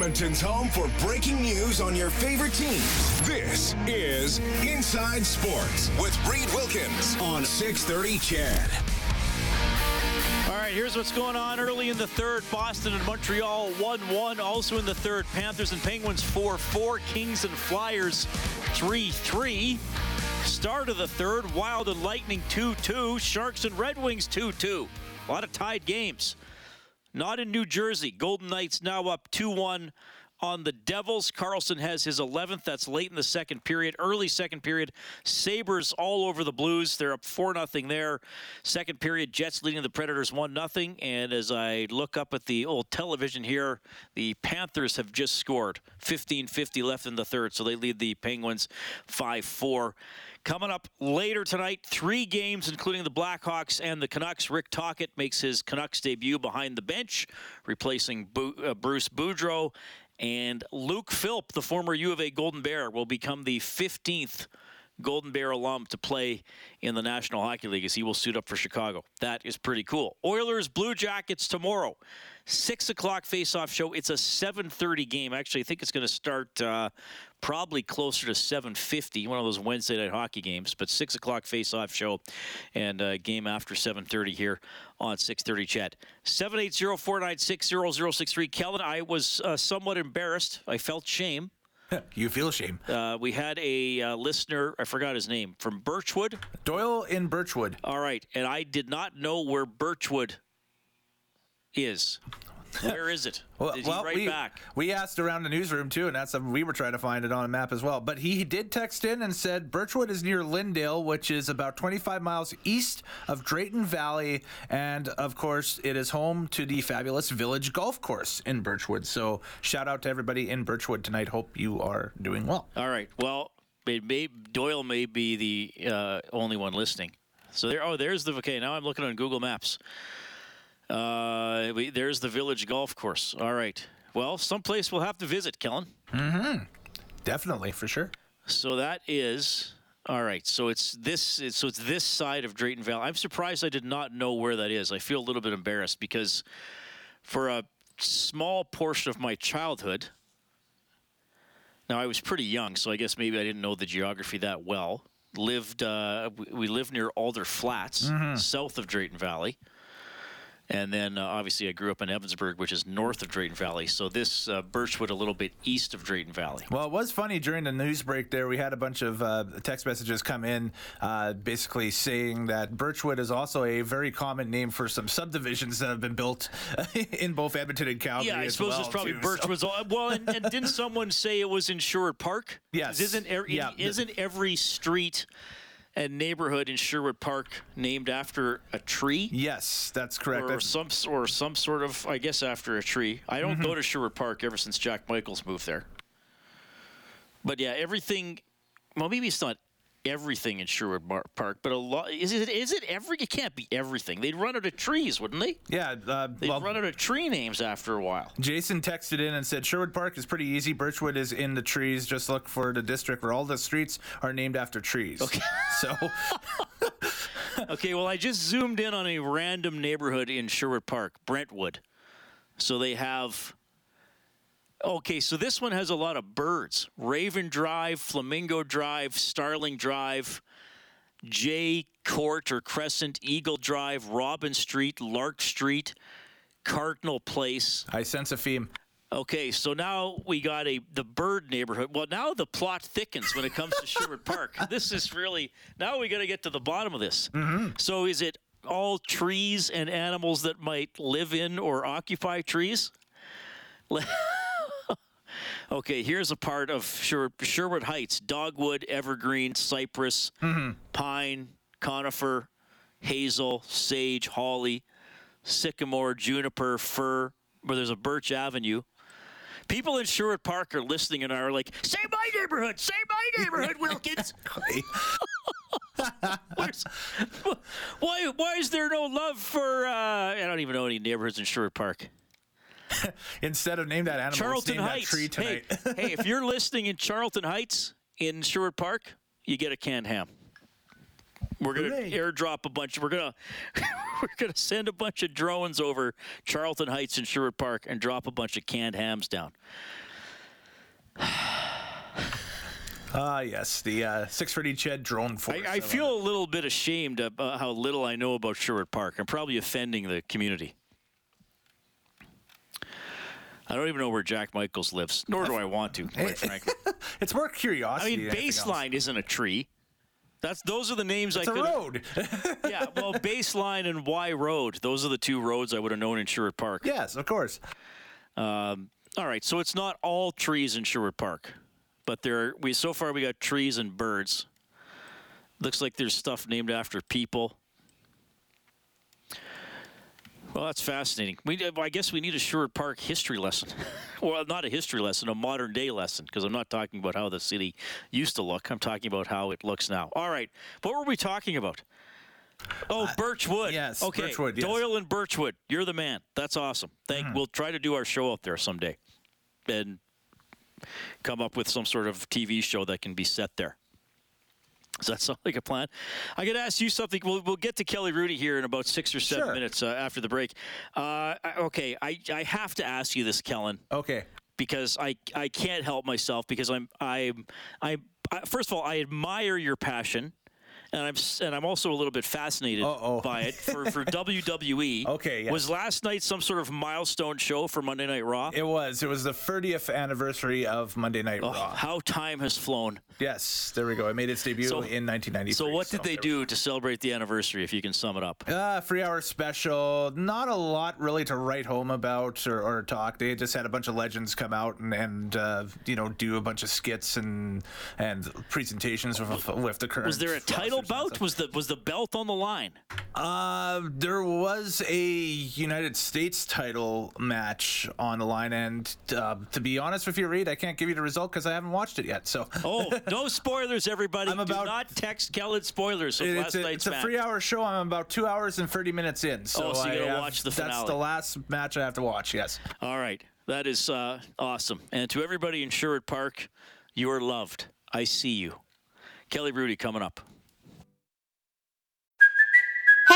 Edmonton's home for breaking news on your favorite teams. This is Inside Sports with Reed Wilkins on 630 Ched. All right, here's what's going on early in the third. Boston and Montreal 1 1. Also in the third, Panthers and Penguins 4 4. Kings and Flyers 3 3. Start of the third, Wild and Lightning 2 2. Sharks and Red Wings 2 2. A lot of tied games. Not in New Jersey. Golden Knights now up 2 1 on the Devils. Karlsson has his 11th. That's late in the second period, early second period. Sabres all over the Blues. They're up 4 0 there. Second period, Jets leading the Predators 1 0. And as I look up at the old television here, the Panthers have just scored 15 50 left in the third. So they lead the Penguins 5 4. Coming up later tonight, three games, including the Blackhawks and the Canucks. Rick Tocchet makes his Canucks debut behind the bench, replacing uh, Bruce Boudreau. And Luke Philp, the former U of A Golden Bear, will become the 15th Golden Bear alum to play in the National Hockey League as he will suit up for Chicago. That is pretty cool. Oilers Blue Jackets tomorrow. Six o'clock face-off show. It's a 7:30 game. Actually, I think it's going to start uh, probably closer to 7:50. One of those Wednesday night hockey games, but six o'clock face-off show, and uh, game after 7:30 here on 6:30. Ched 780-496-0063. Kellen, I was uh, somewhat embarrassed. I felt shame. you feel shame. Uh, we had a uh, listener, I forgot his name, from Birchwood. Doyle in Birchwood. All right, and I did not know where Birchwood is. Where is it? Well, Did he well, write we, back? we asked around the newsroom too, and that's something we were trying to find it on a map as well. But he did text in and said Birchwood is near Lindale, which is about 25 miles east of Drayton Valley, and of course, it is home to the fabulous Village Golf Course in Birchwood. So, shout out to everybody in Birchwood tonight. Hope you are doing well. All right. Well, may, Doyle may be the uh, only one listening. So there. Oh, there's the. Okay, now I'm looking on Google Maps. Uh, we, there's the Village Golf Course. All right. Well, someplace we'll have to visit, Kellen. Mm-hmm. Definitely, for sure. So that is all right. So it's this. It's, so it's this side of Drayton Valley. I'm surprised I did not know where that is. I feel a little bit embarrassed because for a small portion of my childhood. Now I was pretty young, so I guess maybe I didn't know the geography that well. Lived. Uh, we- we lived near Alder Flats, south of Drayton Valley. And then uh, obviously I grew up in Evansburg, which is north of Drayton Valley. So this uh, Birchwood a little bit east of Drayton Valley. Well, it was funny during the news break there. We had a bunch of uh, text messages come in uh, basically saying that Birchwood is also a very common name for some subdivisions that have been built in both Edmonton and Calgary. Yeah, I as suppose well, it's probably too, so- all Well, and, and didn't someone say it was in Sherwood Park? Yes. Isn't every, Yeah, isn't every street and neighborhood in Sherwood Park named after a tree? Yes, that's correct. Or That's- some or some sort of, I guess, after a tree. I don't Mm-hmm. go to Sherwood Park ever since Jack Michaels moved there. But yeah, everything. Well, maybe it's not everything in Sherwood Park, but a lot. Is it? Is it every? It can't be everything. They'd run out of trees, wouldn't they? yeah, uh, They'd well, run out of tree names after a while. Jason texted in and said Sherwood Park is pretty easy. Birchwood is in the trees. Just look for the district where all the streets are named after trees. Okay. So, Okay, well, I just zoomed in on a random neighborhood in Sherwood Park, Brentwood. So they have. Okay, so this one has a lot of birds Raven Drive, Flamingo Drive, Starling Drive, J Court or Crescent, Eagle Drive, Robin Street, Lark Street, Cardinal Place. I sense a theme. Okay, so now we got a the bird neighborhood. Well, now the plot thickens when it comes to Sherwood Park. This is really now we got to get to the bottom of this. Mm-hmm. So is it all trees and animals that might live in or occupy trees? Okay, here's a part of Sher- Sherwood Heights: dogwood, evergreen, cypress, pine, conifer, hazel, sage, holly, sycamore, juniper, fir. Where there's a Birch Avenue. People in Sherwood Park are listening and are like, "Say my neighborhood, say my neighborhood, Wilkins." Why? Why is there no love for? Uh, I don't even know any neighborhoods in Sherwood Park. Instead of name that animal, Charlton name Heights. that tree tonight. Hey, hey, if you're listening in Charlton Heights in Sherwood Park, you get a canned ham. We're gonna Hooray. airdrop a bunch. We're gonna we're gonna send a bunch of drones over Charlton Heights in Sherwood Park and drop a bunch of canned hams down. Ah, yes, the uh, 630 Ched drone force. I, I feel a little bit ashamed about how little I know about Sherwood Park. I'm probably offending the community. I don't even know where Jack Michaels lives, nor do I want to, quite frankly. it's more curiosity. I mean, than anything else. baseline isn't a tree. That's those are the names I could. It's I a could. road. Yeah, well, baseline and Wye Road. Those are the two roads I would have known in Sherwood Park. yes, of course. Um, all right, so it's not all trees in Sherwood Park, but there are, we so far we got trees and birds. Looks like there's stuff named after people. Well, that's fascinating. We, I guess we need a Sherwood Park history lesson. well, not a history lesson, a modern day lesson, because I'm not talking about how the city used to look. I'm talking about how it looks now. All right, what were we talking about? Oh, Birchwood. yes, Okay. Birchwood, yes. Doyle and Birchwood. You're the man. That's awesome. Thank. Hmm. We'll try to do our show out there someday, and come up with some sort of TV show that can be set there. Does that sound like a plan? I could ask you something. We'll, we'll get to Kelly Hrudey here in about six or seven Sure. minutes uh, after the break. Uh, okay, I, I have to ask you this, Kellen Okay. because I I can't help myself because I'm I'm I, I first of all I admire your passion. And I'm and I'm also a little bit fascinated Uh-oh. by it for, for WWE. Okay, yes. Was last night some sort of milestone show for Monday Night Raw? It was. It was the 30th anniversary of Monday Night Oh, Raw. how time has flown. Yes, there we go. It made its debut So- in 1993. So what did they do to celebrate the anniversary? If you can sum it up. Uh, free hour special. Not a lot really to write home about or, or talk. They just had a bunch of legends come out and, and uh, you know do a bunch of skits and and presentations with, with the current. Was there a title rosters bout? Was the was the belt on the line? Uh, there was a United States title match on the line, and uh, to be honest with you, Reed, I can't give you the result because I haven't watched it yet. So Oh, no spoilers, everybody! I'm Do not text Kellen spoilers of It- last it's a, night's it's a match. three-hour show. I'm about two hours and thirty minutes in. So, Oh, so you gotta have- watch the final. That's the last match I have to watch. Yes. All right. That is uh, awesome. And to everybody in Sherwood Park, you are loved. I see you. Kelly Hrudey coming up.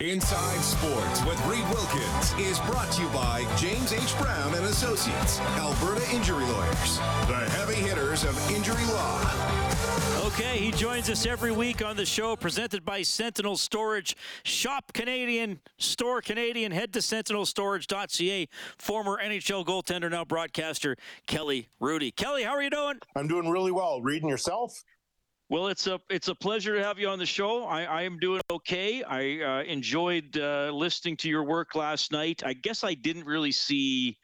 Inside Sports with Reed Wilkins is brought to you by James H. Brown and Associates, Alberta Injury Lawyers, the heavy hitters of injury law. Okay, he joins us every week on the show, presented by Sentinel Storage. Shop Canadian, store Canadian. Head to sentinelstorage.ca. Former NHL goaltender, now broadcaster, Kelly Hrudey. Kelly, how are you doing? I'm doing really well. Reading yourself? Well, it's a it's a pleasure to have you on the show. I, I am doing okay. I uh, enjoyed uh, listening to your work last night. I guess I didn't really see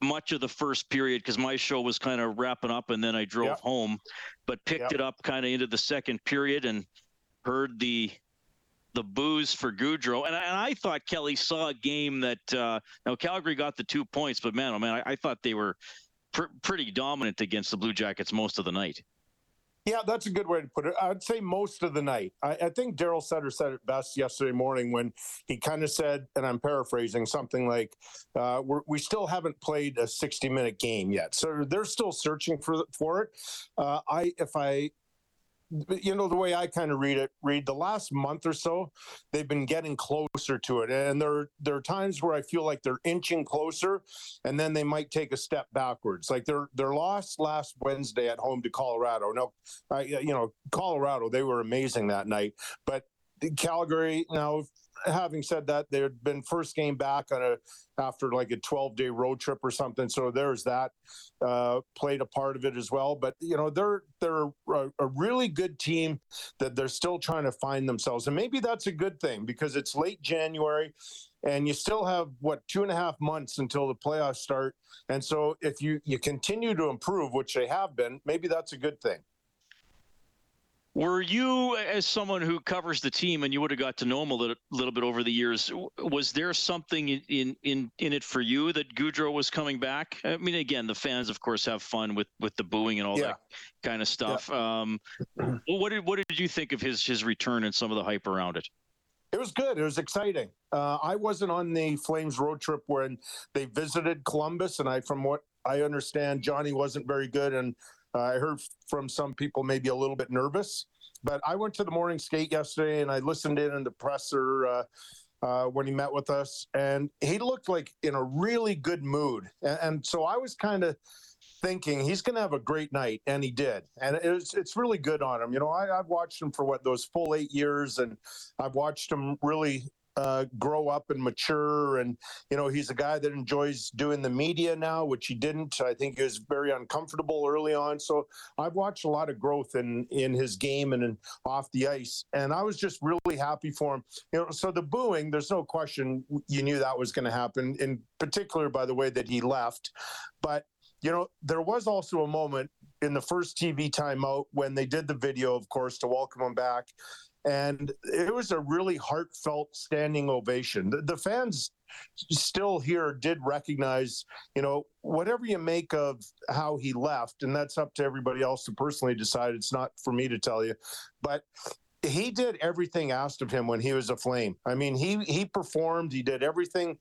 much of the first period because my show was kind of wrapping up, and then I drove Yep. home. But picked Yep. it up kind of into the second period and heard the the booze for Gaudreau. And I, and I thought Kelly saw a game that uh, now Calgary got the two points, but man, oh man, I, I thought they were pr- pretty dominant against the Blue Jackets most of the night. Yeah, that's a good way to put it. I'd say most of the night. I, I think Daryl Sutter said it best yesterday morning when he kind of said, and I'm paraphrasing something like, uh, "We still haven't played a 60 minute game yet, so they're still searching for for it." Uh, I, if I you know the way I kind of read it, read the last month or so, they've been getting closer to it, and there there are times where I feel like they're inching closer, and then they might take a step backwards. Like their their loss last Wednesday at home to Colorado. No, I, you know Colorado, they were amazing that night, but Calgary now having said that, they had been first game back on a after like a 12 day road trip or something. So there's that uh, played a part of it as well. But you know they're they're a, a, really good team that they're still trying to find themselves, and maybe that's a good thing because it's late January. And you still have what two and a half months until the playoffs start, and so if you you continue to improve, which they have been, maybe that's a good thing. Were you, as someone who covers the team, and you would have got to know him a little, little bit over the years, was there something in, in in it for you that Gaudreau was coming back? I mean, again, the fans, of course, have fun with with the booing and all yeah. that kind of stuff. Yeah. Um, what did what did you think of his his return and some of the hype around it? It was good. It was exciting. Uh, I wasn't on the Flames road trip when they visited Columbus, and I, from what I understand, Johnny wasn't very good, and uh, I heard from some people maybe a little bit nervous, but I went to the morning skate yesterday and I listened in in the presser uh, uh, when he met with us, and he looked like in a really good mood. And, and so I was kind of thinking he's going to have a great night, and he did. And it's it's really good on him. You know, I, I've watched him for what those full eight years, and I've watched him really uh, grow up and mature. And, you know, he's a guy that enjoys doing the media now, which he didn't. I think he was very uncomfortable early on. So I've watched a lot of growth in, in his game and in, off the ice. And I was just really happy for him. You know, so the booing, there's no question you knew that was going to happen, in particular by the way that he left. But, you know, there was also a moment in the first TV timeout when they did the video, of course, to welcome him back and it was a really heartfelt standing ovation. The, the, fans still here did recognize, you know, whatever you make of how he left, and that's up to everybody else to personally decide. It's not for me to tell you, but he did everything asked of him when he was a flame. I mean, he he performed. He did everything.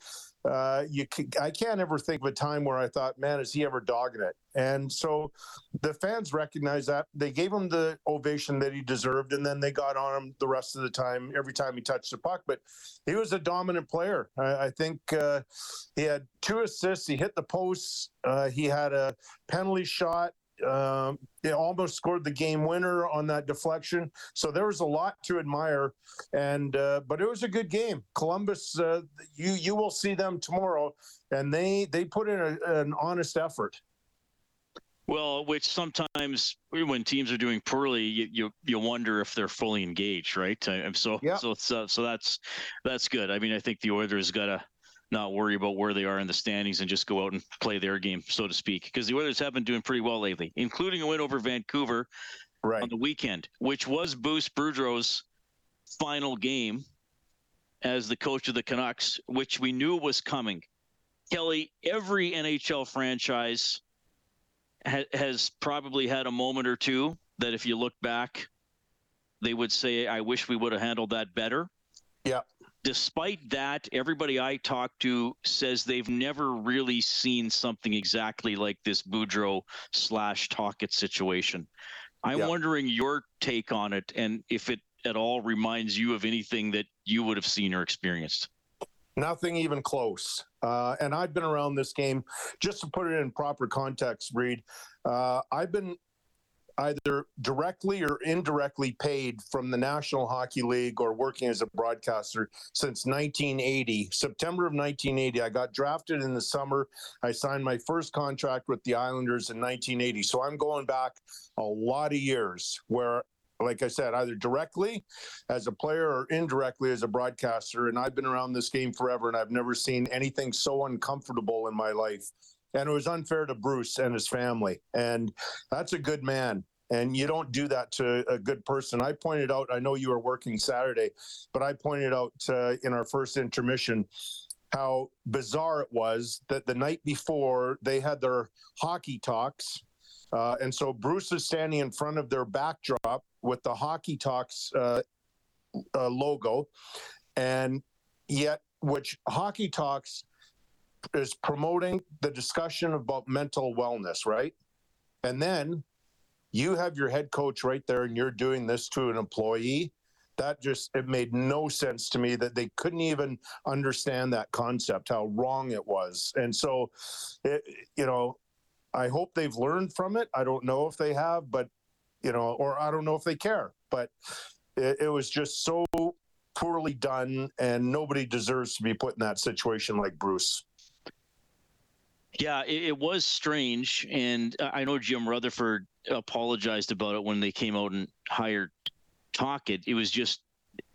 Uh, you, I can't ever think of a time where I thought, man, is he ever dogging it? And so, the fans recognized that. They gave him the ovation that he deserved, and then they got on him the rest of the time. Every time he touched the puck, but he was a dominant player. I, I think uh, he had two assists. He hit the posts. Uh, he had a penalty shot um, they almost scored the game winner on that deflection. So there was a lot to admire, and uh, but it was a good game. Columbus, uh, you you will see them tomorrow, and they they put in a, an honest effort. Well, which sometimes when teams are doing poorly, you you, you wonder if they're fully engaged, right? So yeah. so so so that's that's good. I mean, I think the Oilers got to not worry about where they are in the standings and just go out and play their game, so to speak. Because the Oilers have been doing pretty well lately, including a win over Vancouver right. on the weekend, which was Bruce Boudreau's final game as the coach of the Canucks, which we knew was coming. Kelly, every NHL franchise ha- has probably had a moment or two that, if you look back, they would say, "I wish we would have handled that better." Yeah despite that, everybody I talk to says they've never really seen something exactly like this Boudreau slash Tocchet situation. I'm yeah. wondering your take on it and if it at all reminds you of anything that you would have seen or experienced. Nothing even close. Uh, and I've been around this game, just to put it in proper context, Reed. Uh, I've been either directly or indirectly paid from the National Hockey League or working as a broadcaster since 1980. September of 1980, I got drafted in the summer. I signed my first contract with the Islanders in 1980. So I'm going back a lot of years where like I said, either directly as a player or indirectly as a broadcaster. And I've been around this game forever and I've never seen anything so uncomfortable in my life and it was unfair to Bruce and his family. And that's a good man. And you don't do that to a good person. I pointed out, I know you were working Saturday, but I pointed out uh, in our first intermission how bizarre it was that the night before they had their hockey talks. Uh, and so Bruce is standing in front of their backdrop with the Hockey Talks uh, uh logo. And yet, which Hockey Talks is promoting the discussion about mental wellness, right? And then you have your head coach right there and you're doing this to an employee. That just it made no sense to me that they couldn't even understand that concept how wrong it was. And so it, you know i hope they've learned from it. I don't know if they have but you know or i don't know if they care but it, it was just so poorly done and nobody deserves to be put in that situation like bruce Yeah, it, it was strange, and uh, I know Jim Rutherford apologized about it when they came out and hired Tocchet. It was just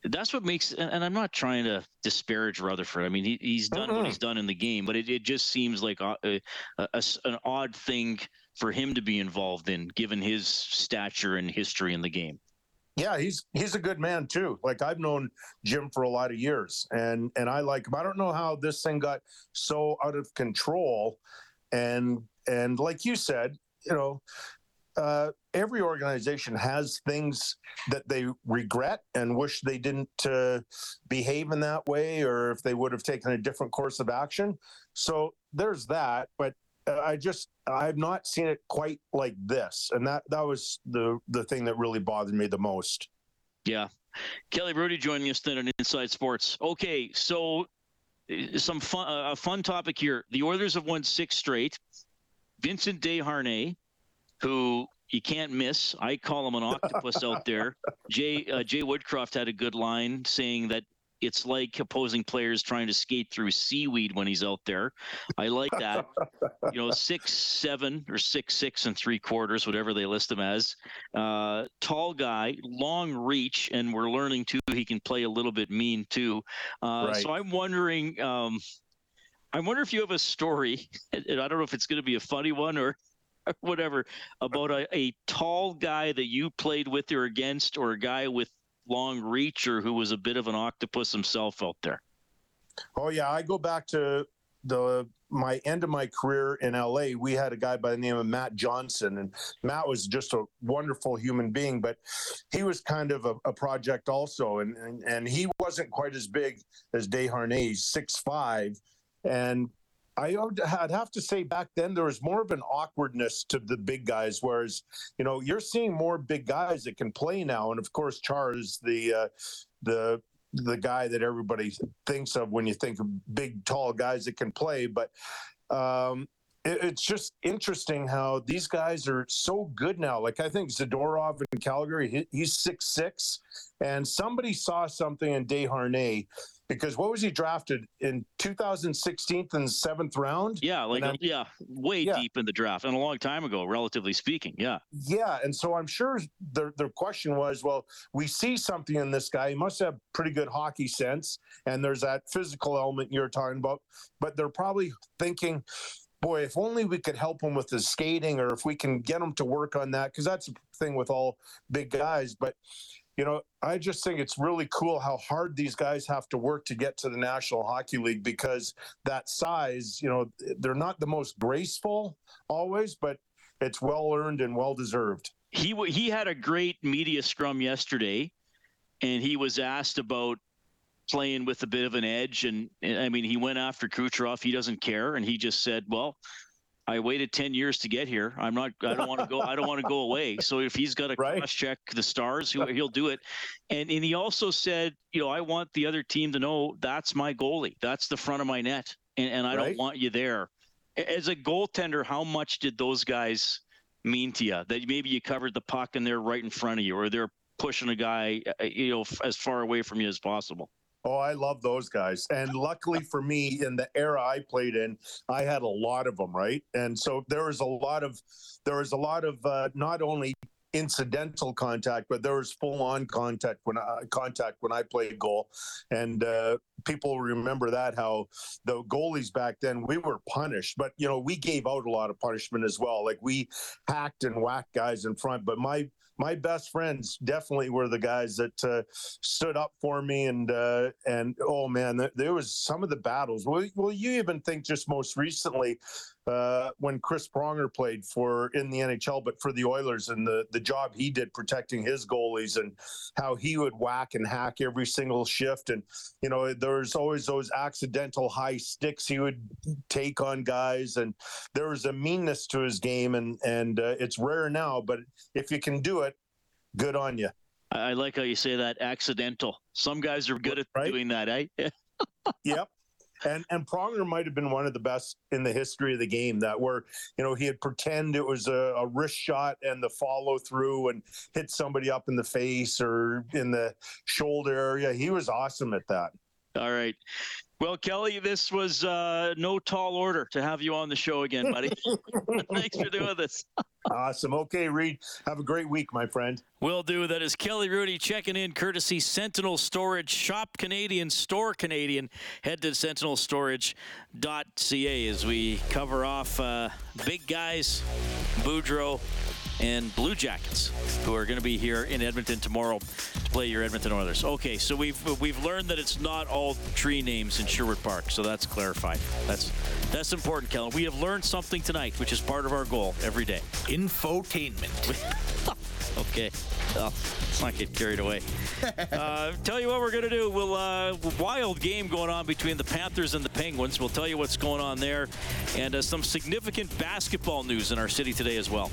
that's what makes, and I'm not trying to disparage Rutherford. I mean, he, he's done what Mm-mm. he's done in the game, but it, it just seems like a, a, a s- an odd thing for him to be involved in, given his stature and history in the game. Yeah, he's he's a good man too. Like I've known Jim for a lot of years, and and I like him. I don't know how this thing got so out of control, and and like you said, you know, uh, every organization has things that they regret and wish they didn't uh, behave in that way, or if they would have taken a different course of action. So there's that, but. Uh, I just I've not seen it quite like this, and that that was the the thing that really bothered me the most. Yeah. Kelly Hrudey joining us then on Inside Sports. Okay, so uh, some fun uh, a fun topic here. The Oilers have won six straight. Vincent Desharnais, who you can't miss. I call him an octopus out there. Jay uh, Jay Woodcroft had a good line saying that it's like opposing players trying to skate through seaweed when he's out there. I like that. you know, six seven or six six and three quarters, whatever they list him as. Uh, tall guy, long reach, and we're learning too he can play a little bit mean too. Uh, Right. So I'm wondering. Um, I wonder if you have a story, and I don't know if it's going to be a funny one or, whatever, about a, a tall guy that you played with or against, or a guy with long reach, or who was a bit of an octopus himself out there. Oh yeah, I go back to the my end of my career in LA. We had a guy by the name of Matt Johnson, and Matt was just a wonderful human being, but he was kind of a, a project also, and, and and he wasn't quite as big as Desharnais, six five, and. I would- I'd have to say back then there was more of an awkwardness to the big guys, whereas you know you're seeing more big guys that can play now, and of course Chara is the uh, the the guy that everybody thinks of when you think of big, tall guys that can play. But um, it, it's just interesting how these guys are so good now. Like I think Zadorov in Calgary, he, he's six six, and somebody saw something in Desharnais because what was he drafted in 2016 in the seventh round? Yeah, like And yeah, way Yeah. deep in the draft and a long time ago, relatively speaking. Yeah. Yeah, and so I'm sure the the question was, well, we see something in this guy. He must have pretty good hockey sense, and there's that physical element you're talking about. But they're probably thinking, boy, if only we could help him with his skating, or if we can get him to work on that, because that's the thing with all big guys. But you know, I just think it's really cool how hard these guys have to work to get to the National Hockey League because that size, you know, they're not the most graceful always, but it's well earned and well deserved. he w- he had a great media scrum yesterday, and he was asked about playing with a bit of an edge, and, and I mean he went after Kucherov. He doesn't care, and he just said, "Well, I waited ten years to get here. I'm not. I don't want to go. I don't want to go away. So if he's got to Right. cross check the stars, he'll, he'll do it." And and he also said, "You know, I want the other team to know that's my goalie. That's the front of my net, and, and I Right. don't want you there." As a goaltender, how much did those guys? mean to you that maybe you covered the puck and they're right in front of you or they're pushing a guy uh, you know as far away from you as possible Oh, I love those guys. And luckily for me, in the era I played in, I had a lot of them, right? And so there was a lot of there was a lot of uh, not only incidental contact, but there was full on contact when I, contact when I played goal. And uh, people remember that how the goalies back then we were punished, but you know we gave out a lot of punishment as well. Like we hacked and whacked guys in front. But my my best friends definitely were the guys that uh, stood up for me. And uh, and oh man, there, was some of the battles. Well, well, you even think just most recently uh, when Chris Pronger played for in the NHL, but for the Oilers and the the job he did protecting his goalies and how he would whack and hack every single shift. And you know, there's always those accidental high sticks he would take on guys, and there was a meanness to his game, and and uh, it's rare now, but if you can do it, good on you. I like how you say that accidental. Some guys are good at right? doing that, eh? yep. And and Pronger might have been one of the best in the history of the game. That where you know he'd pretend it was a, a wrist shot and the follow through and hit somebody up in the face or in the shoulder area. He was awesome at that. All right. Well, Kelly, this was uh, no tall order to have you on the show again, buddy. Thanks for doing this. awesome. Okay, Reed. Have a great week, my friend. Will do. That is Kelly Hrudey checking in, courtesy Sentinel Storage. Shop Canadian, store Canadian. Head to sentinelstorage.ca as we cover off uh, big guys, Boudreau, and Blue Jackets, who are going to be here in Edmonton tomorrow to play your Edmonton Oilers. Okay, so we've we've learned that it's not all tree names in Sherwood Park, so that's clarified. That's that's important, Kellen. We have learned something tonight, which is part of our goal every day. Infotainment. okay. Well, let's not get carried away. uh, tell you what we're going to do. We'll uh, wild game going on between the Panthers and the Penguins. We'll tell you what's going on there, and uh, some significant basketball news in our city today as well.